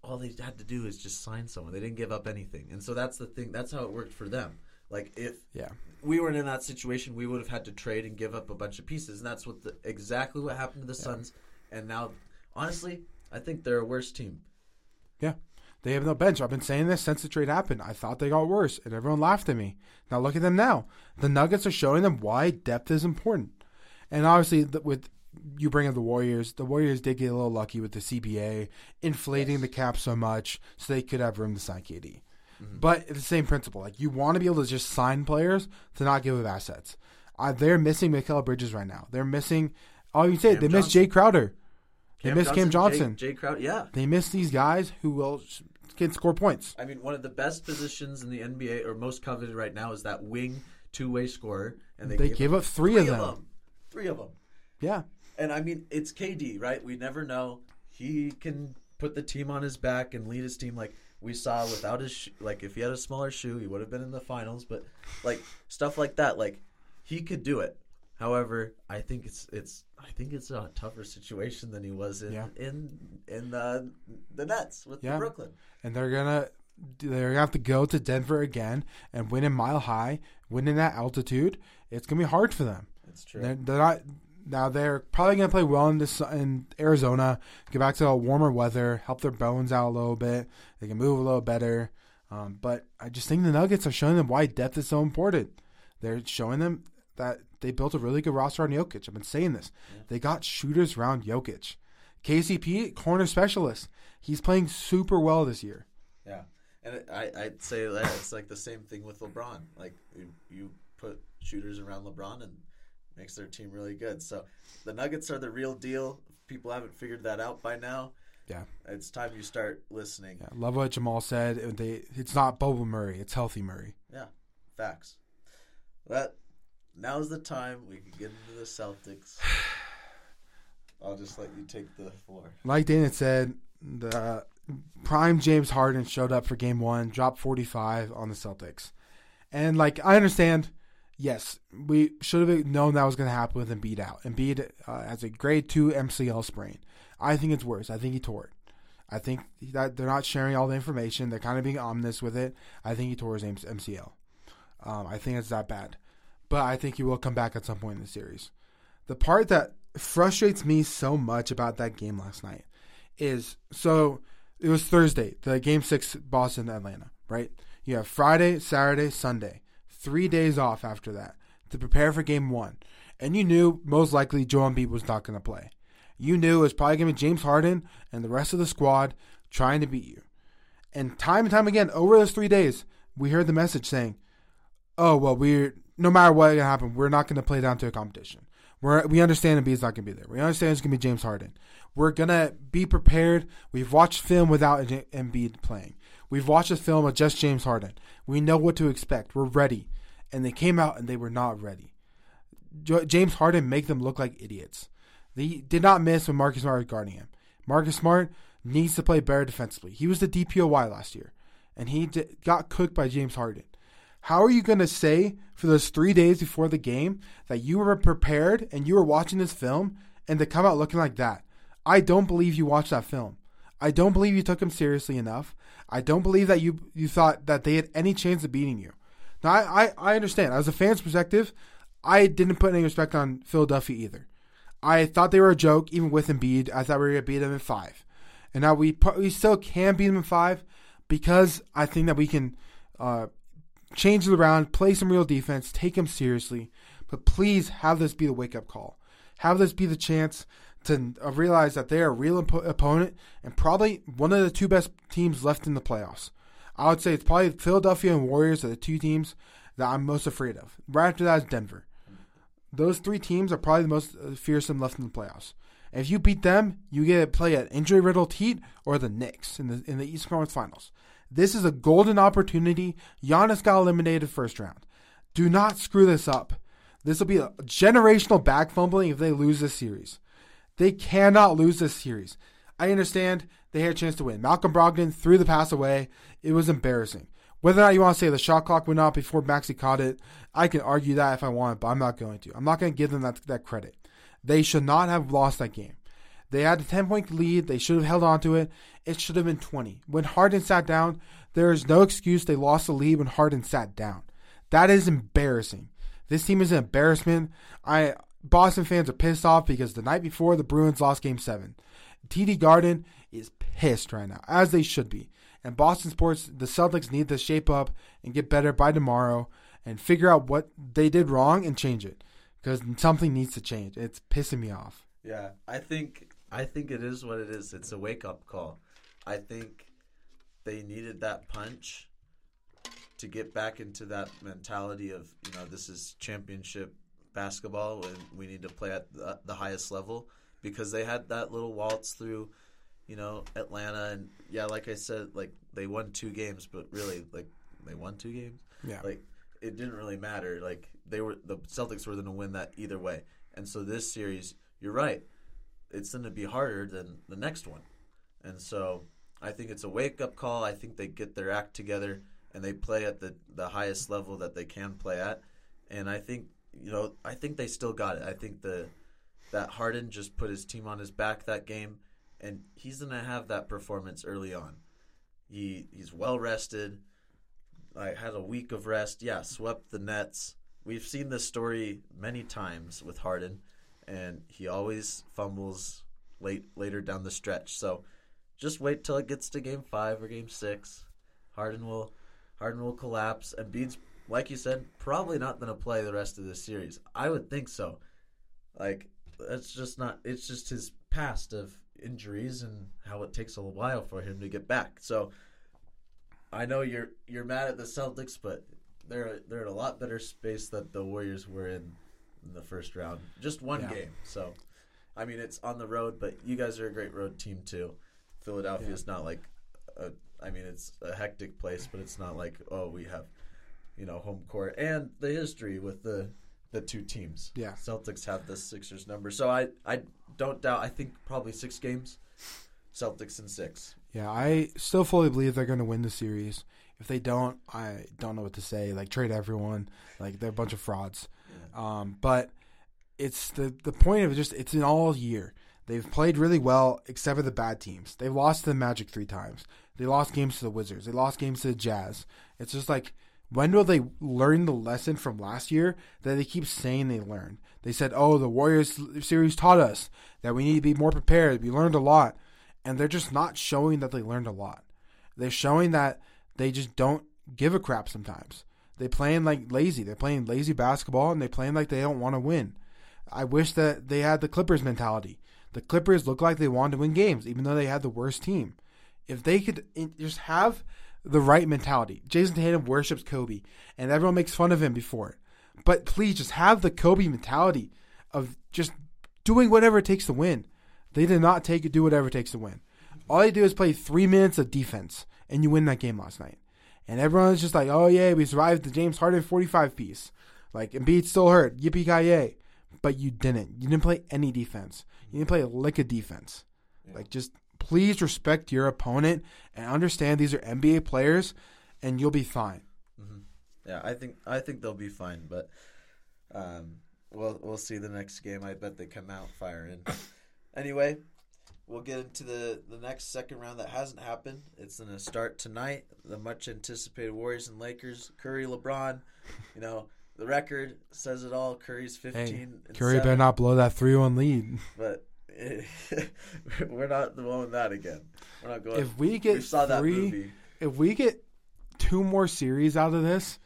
all they had to do is just sign someone. They didn't give up anything. And so that's the thing. That's how it worked for them. Like, if Yeah. we weren't in that situation, we would have had to trade and give up a bunch of pieces, and that's what the, exactly what happened to the Suns. And now, honestly, I think they're a worse team. Yeah. They have no bench. I've been saying this since the trade happened. I thought they got worse, and everyone laughed at me. Now look at them now. The Nuggets are showing them why depth is important. And obviously, with you bring up the Warriors, the Warriors did get a little lucky with the CBA inflating the cap so much so they could have room to sign KD. But it's the same principle. Like you want to be able to just sign players to not give up assets. Uh, they're missing Mikal Bridges right now. They're missing. Oh, you say Cam they miss Johnson. Jae Crowder. They miss Cam Johnson. Jae, Jae Crowder. Yeah, They miss these guys who will can score points. I mean, one of the best positions in the NBA, or most coveted right now, is that wing two-way scorer, and they, They gave gave up three of them. them. Three of them. Yeah, And I mean, it's KD, right? We never know. He can put the team on his back and lead his team like we saw without his sh- like if he had a smaller shoe, he would have been in the finals, but like stuff like that, like he could do it. However, I think it's it's I think it's a tougher situation than he was in Yeah. in in the the Nets with Yeah. Brooklyn. and they're gonna they're gonna have to go to Denver again and win in Mile High, win in that altitude. It's gonna be hard for them. That's true. They're, they're not now. They're probably gonna play well in this in Arizona. Get back to warmer weather, help their bones out a little bit. They can move a little better. Um, but I just think the Nuggets are showing them why depth is so important. They're showing them that they built a really good roster on Jokic. I've been saying this. They got shooters around Jokic. KCP, corner specialist. He's playing super well this year. Yeah, and I I'd say that it's like the same thing with LeBron. Like you, you put shooters around LeBron and makes their team really good. So the Nuggets are the real deal. If people haven't figured that out by now, Yeah. it's time you start listening. Yeah, love what Jamal said. They, it's not Bubble Murray, it's healthy Murray. Yeah, facts. That now's the time we can get into the Celtics. I'll just let you take the floor. Like Dana said, the prime James Harden showed up for game one, dropped 45 on the Celtics. And, like, I understand, yes, we should have known that was going to happen with Embiid out. Embiid uh, has a grade two MCL sprain. I think it's worse. I think he tore it. I think that they're not sharing all the information. They're kind of being ominous with it. I think he tore his MCL. Um, I think it's that bad. But I think he will come back at some point in the series. The part that frustrates me so much about that game last night is so it was Thursday, the game six Boston Atlanta, right? You have Friday, Saturday, Sunday, three days off after that to prepare for game one. And you knew most likely Joel Embiid was not going to play. You knew it was probably going to be James Harden and the rest of the squad trying to beat you. And time and time again, over those three days, we heard the message saying, oh, well, we're, no matter what can happen, we're not going to play down to a competition. We're, we understand Embiid's not going to be there. We understand it's going to be James Harden. We're going to be prepared. We've watched film without Embiid playing. We've watched a film of just James Harden. We know what to expect. We're ready. And they came out and they were not ready. James Harden make them look like idiots. They did not miss when Marcus Smart was guarding him. Marcus Smart needs to play better defensively. He was the DPOY last year, and he d- got cooked by James Harden. How are you going to say for those three days before the game that you were prepared and you were watching this film and to come out looking like that? I don't believe you watched that film. I don't believe you took him seriously enough. I don't believe that you you thought that they had any chance of beating you. Now I, I, I understand. As a fan's perspective, I didn't put any respect on Philadelphia either. I thought they were a joke, even with Embiid. I thought we were gonna beat them in five, and now we we still can beat them in five. because I think that we can uh, change it around, play some real defense, take them seriously. But please have this be the wake up call. Have this be the chance to uh, realize that they are a real opponent and probably one of the two best teams left in the playoffs. I would say it's probably Philadelphia and Warriors are the two teams that I'm most afraid of. Right after that is Denver. Those three teams are probably the most uh, fearsome left in the playoffs. If you beat them, you get to play at injury riddled Heat or the Knicks in the in the Eastern Conference Finals. This is a golden opportunity. Giannis got eliminated first round. Do not screw this up. This will be a generational back fumbling if they lose this series. They cannot lose this series. I understand they had a chance to win. Malcolm Brogdon threw the pass away. It was embarrassing. Whether or not you want to say the shot clock went off before Maxey caught it, I can argue that if I want, but I'm not going to. I'm not going to give them that, that credit. They should not have lost that game. They had a 10 point lead. They should have held on to it. It should have been 20. When Harden sat down, there is no excuse they lost the lead when Harden sat down. That is embarrassing. This team is an embarrassment. I Boston fans are pissed off because the night before the Bruins lost game 7. TD Garden is pissed right now, as they should be. And Boston sports, the Celtics need to shape up and get better by tomorrow and figure out what they did wrong and change it because something needs to change. It's pissing me off. Yeah, I think I think it is what it is. It's a wake up call. I think they needed that punch to get back into that mentality of you know this is championship basketball and we need to play at the, the highest level because they had that little waltz through you know Atlanta and yeah like I said like they won two games but really like they won two games Yeah. like it didn't really matter like they were the Celtics were going to win that either way and so this series you're right it's going to be harder than the next one and so I think it's a wake up call I think they get their act together and they play at the the highest level that they can play at and I think you know I think they still got it I think the that Harden just put his team on his back that game, and he's gonna have that performance early on. He he's well rested. I had a week of rest. Yeah, swept the Nets. We've seen this story many times with Harden, and he always fumbles late later down the stretch. So just wait till it gets to game five or game six. Harden will Harden will collapse, and Embiid's like you said, probably not gonna play the rest of this series. I would think so. Like that's just not. It's just his past of injuries and how it takes a while for him to get back. So I know you're you're mad at the Celtics, but they're they're in a lot better space that the Warriors were in in the first round. Just one Yeah. game. So I mean, it's on the road, but you guys are a great road team too. Philadelphia is not like a. I mean, it's a hectic place, but it's not like oh we have you know home court and the history with the the two teams. Yeah. Celtics have the Sixers number, so I I don't doubt. I think probably six games. Celtics in six. Yeah, I still fully believe they're going to win the series. If they don't, I don't know what to say. Like trade everyone. Like they're a bunch of frauds. Um, but it's the the point of just it's an all year. They've played really well, except for the bad teams. They've lost to the Magic three times. They lost games to the Wizards. They lost games to the Jazz. It's just like when will they learn the lesson from last year that they keep saying they learned? They said, "Oh, the Warriors series taught us that we need to be more prepared. We learned a lot." And they're just not showing that they learned a lot. They're showing that they just don't give a crap sometimes. They playing like lazy. They're playing lazy basketball and they playing like they don't want to win. I wish that they had the Clippers mentality. The Clippers look like they wanted to win games, even though they had the worst team. If they could just have the right mentality, Jayson Tatum worships Kobe, and everyone makes fun of him before. But please just have the Kobe mentality of just doing whatever it takes to win. They did not take do whatever it takes to win. All they do is play three minutes of defense, and you win that game last night. And everyone's just like, "Oh yeah, we survived the James Harden 45 piece." Like Embiid still hurt, yippee ki yay! But you didn't. You didn't play any defense. You didn't play a lick of defense. Like just please respect your opponent and understand these are NBA players, and you'll be fine. Yeah, I think I think they'll be fine, but um, we'll we'll see the next game. I bet they come out firing. anyway, we'll get into the the next second round that hasn't happened. It's gonna start tonight. The much anticipated Warriors and Lakers. Curry, LeBron. You know the record says it all. Curry's fifteen. Hey, and Curry better not blow that three-one lead. But we're not blowing that again. We're not going. If we get we saw that three, movie. if we get two more series out of this,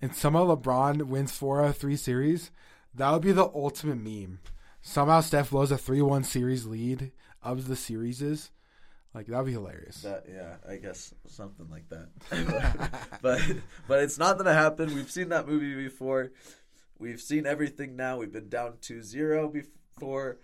and somehow LeBron wins four out of three series, that would be the ultimate meme. Somehow Steph blows a three-one series lead of the series is. Like that'd be hilarious. That yeah, I guess something like that. but but it's not gonna happen. We've seen that movie before. We've seen everything now. We've been down 2-0 before.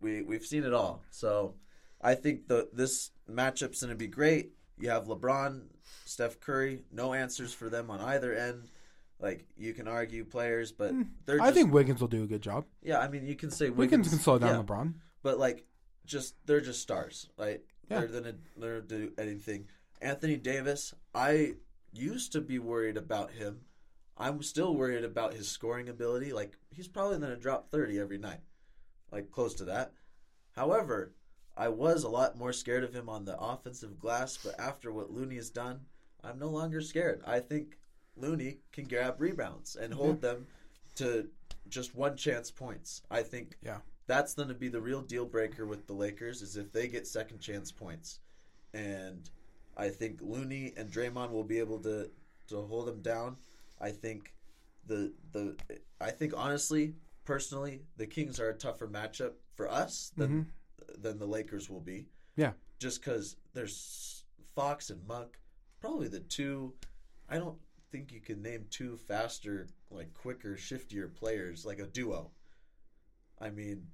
We we've seen it all. So I think the this matchup's gonna be great. You have LeBron, Steph Curry, no answers for them on either end. Like you can argue players, but hmm. they're. I just, think Wiggins will do a good job. Yeah, I mean you can say Wiggins, can slow down yeah, LeBron. but like just they're just stars, right? Yeah. They're gonna they're gonna do anything. Anthony Davis, I used to be worried about him. I'm still worried about his scoring ability. Like he's probably gonna drop thirty every night, like close to that. However, I was a lot more scared of him on the offensive glass. But after what Looney has done, I'm no longer scared. I think Looney can grab rebounds and hold them to just one chance points. I think Yeah. That's going to be the real deal breaker with the Lakers is if they get second chance points, and I think Looney and Draymond will be able to to hold them down. I think the the I think honestly, personally, the Kings are a tougher matchup for us than mm-hmm. than the Lakers will be. Yeah. just because there's Fox and Monk, probably the two. I don't think you can name two faster, like quicker, shiftier players like a duo. I mean,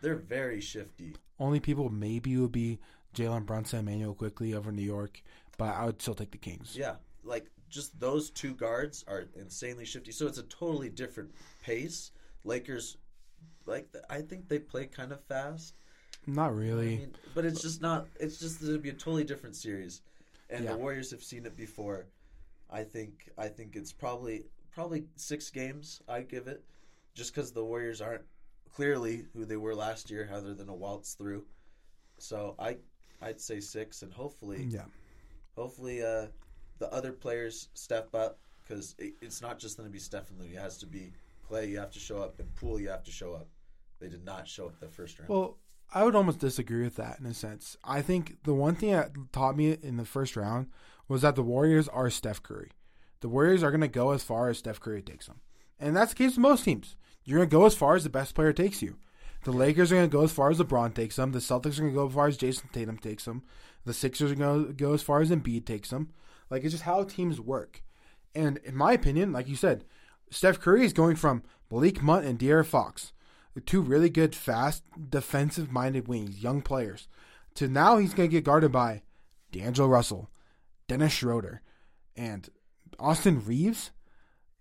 they're very shifty. Only people maybe would be Jalen Brunson, Immanuel Quickley over New York, but I would still take the Kings. Yeah, like just those two guards are insanely shifty. So it's a totally different pace. Lakers, like I think they play kind of fast. Not I really. mean, but it's just not. It's just to be a totally different series, and Yeah. the Warriors have seen it before. I think. I think it's probably probably six games. I give it, just because the Warriors aren't clearly who they were last year, other than a waltz through. So I, I'd say six, and hopefully, yeah. hopefully, uh, the other players step up because it, it's not just going to be Steph and Looney. It has to be Clay. You have to show up, and Poole. You have to show up. They did not show up the first round. Well, I would almost disagree with that in a sense. I think the one thing that taught me in the first round was that the Warriors are Steph Curry. The Warriors are going to go as far as Steph Curry takes them. And that's the case with most teams. You're going to go as far as the best player takes you. The Lakers are going to go as far as LeBron takes them. The Celtics are going to go as far as Jayson Tatum takes them. The Sixers are going to go as far as Embiid takes them. Like, it's just how teams work. And in my opinion, like you said, Steph Curry is going from Malik Monk and De'Aaron Fox, two really good, fast, defensive-minded wings, young players, to now he's going to get guarded by D'Angelo Russell, Dennis Schroeder, and Austin Reaves.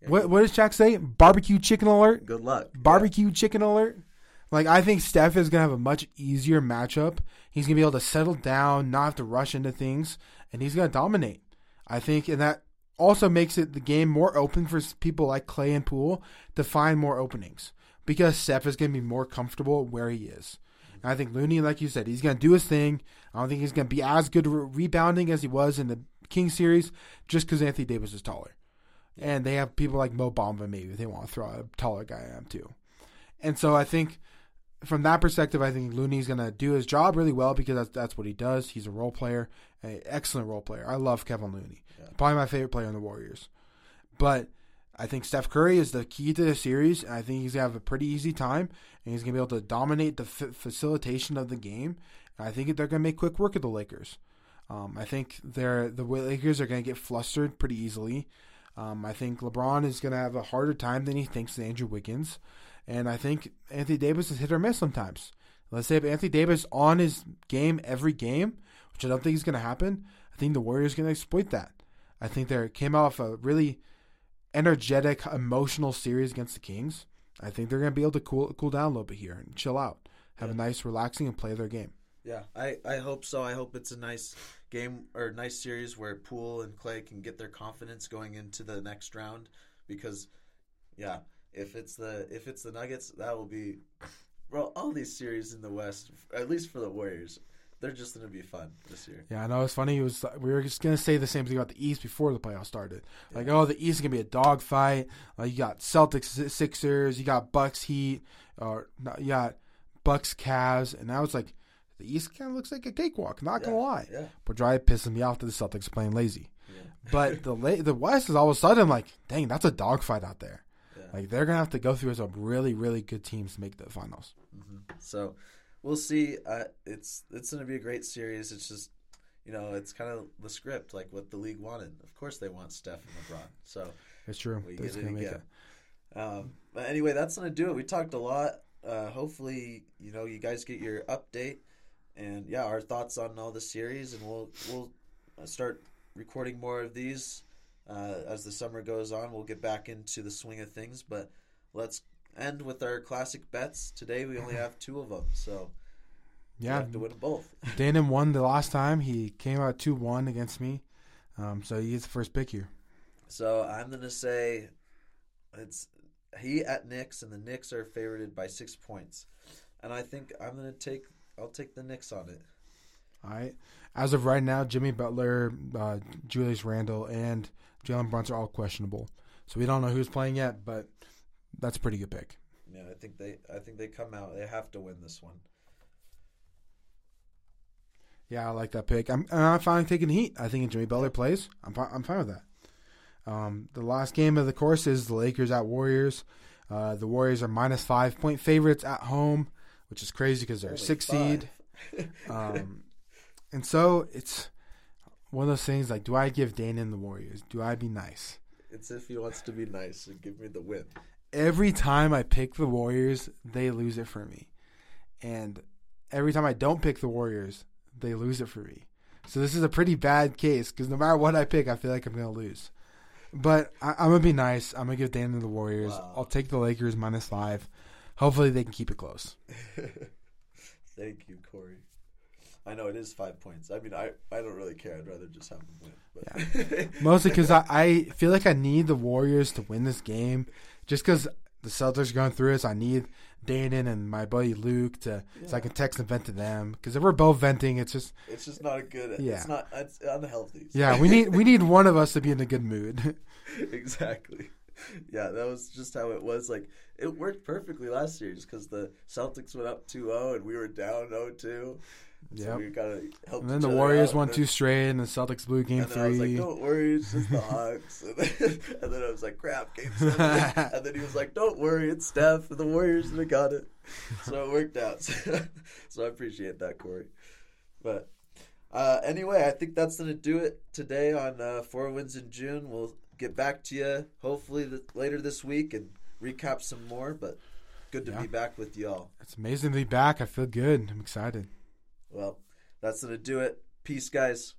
What what does Shaq say? Barbecue chicken alert. Good luck. Barbecue chicken alert. Like I think Steph is gonna have a much easier matchup. He's gonna be able to settle down, not have to rush into things, and he's gonna dominate. I think, and that also makes it the game more open for people like Clay and Poole to find more openings because Steph is gonna be more comfortable where he is. And I think Looney, like you said, he's gonna do his thing. I don't think he's gonna be as good re- rebounding as he was in the King series, just because Anthony Davis is taller. And they have people like Mo Bamba maybe if they want to throw a taller guy at him too. And so I think from that perspective, I think Looney's going to do his job really well because that's, that's what he does. He's a role player, an excellent role player. I love Kevin Looney. Yeah. Probably my favorite player in the Warriors. But I think Steph Curry is the key to the series, and I think he's going to have a pretty easy time, and he's going to be able to dominate the f- facilitation of the game. And I think they're going to make quick work of the Lakers. Um, I think they're the Lakers are going to get flustered pretty easily. Um, I think LeBron is going to have a harder time than he thinks than Andrew Wiggins. And I think Anthony Davis is hit or miss sometimes. Let's say if Anthony Davis on his game every game, which I don't think is going to happen, I think the Warriors are going to exploit that. I think they came off a really energetic, emotional series against the Kings. I think they're going to be able to cool cool down a little bit here and chill out, have a nice, relaxing, and play their game. Yeah, I, I hope so. I hope it's a nice game or nice series where Poole and Clay can get their confidence going into the next round because yeah, if it's the if it's the Nuggets, that will be bro, all these series in the West, at least for the Warriors, they're just going to be fun this year. Yeah, I know it's funny. It was we were just gonna say the same thing about the East before the playoffs started. Like, oh, the East is gonna be a dogfight. Like, you got Celtics, Sixers, you got Bucks, Heat, or you got Bucks, Cavs, and now it's like the East kind of looks like a cakewalk. Not gonna Yeah, lie, Yeah. but dry pissing me off that the Celtics are playing lazy. Yeah. But the la- the West is all of a sudden like, dang, that's a dogfight out there. Like they're gonna have to go through some really really good teams to make the finals. So we'll see. Uh, it's it's going to be a great series. It's just you know it's kind of the script, like what the league wanted. Of course, they want Steph and LeBron. So It's true. we They're get it gonna make again. it. Um, but anyway, that's to do it. We talked a lot. Uh, hopefully, you know, you guys get your update and yeah, our thoughts on all the series, and we'll we'll uh, start recording more of these uh, as the summer goes on. We'll get back into the swing of things, but let's end with our classic bets. Today we only have two of them, so Yeah, have to win them both. Danon won the last time. He came out two one against me, um, so he gets the first pick here. So I'm gonna say it's he at Knicks, and the Knicks are favorited by six points, and I think I'm gonna take I'll take the Knicks on it. All right. As of right now, Jimmy Butler, uh, Julius Randle, and Jalen Brunson are all questionable. So we don't know who's playing yet, but that's a pretty good pick. Yeah, I think they I think they come out. They have to win this one. Yeah, I like that pick. I'm I'm fine taking Heat. I think if Jimmy Butler plays, I'm fi- I'm fine with that. Um, the last game of the course is the Lakers at Warriors. Uh, the Warriors are minus five point favorites at home, which is crazy because they're a Only six seed. Um, and so it's one of those things like, do I give Danon the Warriors? Do I be nice? it's if he wants to be nice and give me the win. Every time I pick the Warriors, they lose it for me. And every time I don't pick the Warriors, they lose it for me. So this is a pretty bad case because no matter what I pick, I feel like I'm going to lose. But I, I'm going to be nice. I'm going to give Danon the Warriors. Wow. I'll take the Lakers minus five. Hopefully they can keep it close. Thank you, Corey. I know it is five points. I mean, I, I don't really care. I'd rather just have them win. But Mostly because I, I feel like I need the Warriors to win this game, just because the Celtics are going through. So I need Danon and my buddy Luke to so I can text and vent to them. Because if we're both venting, it's just it's just not a good. Yeah. It's not. It's unhealthy. yeah. We need we need one of us to be in a good mood. exactly. Yeah, that was just how it was. Like it worked perfectly last year, just because the Celtics went up 2-0 and we were down 0-2. So Yep. we gotta help. And then the Warriors won two straight, and the Celtics blew game And then I was like, three. "Don't worry, it's just the Hawks." And then, and then I was like, "Crap, game seven. and then he was like, "Don't worry, it's Steph. And the Warriors have got it." So it worked out. so I appreciate that, Corey. But uh, anyway, I think that's gonna do it today on uh, Four Wins in June. We'll get back to you hopefully th- later this week and recap some more. But good to Yeah. be back with y'all. It's amazing to be back. I feel good. I'm excited. Well, that's gonna do it. Peace, guys.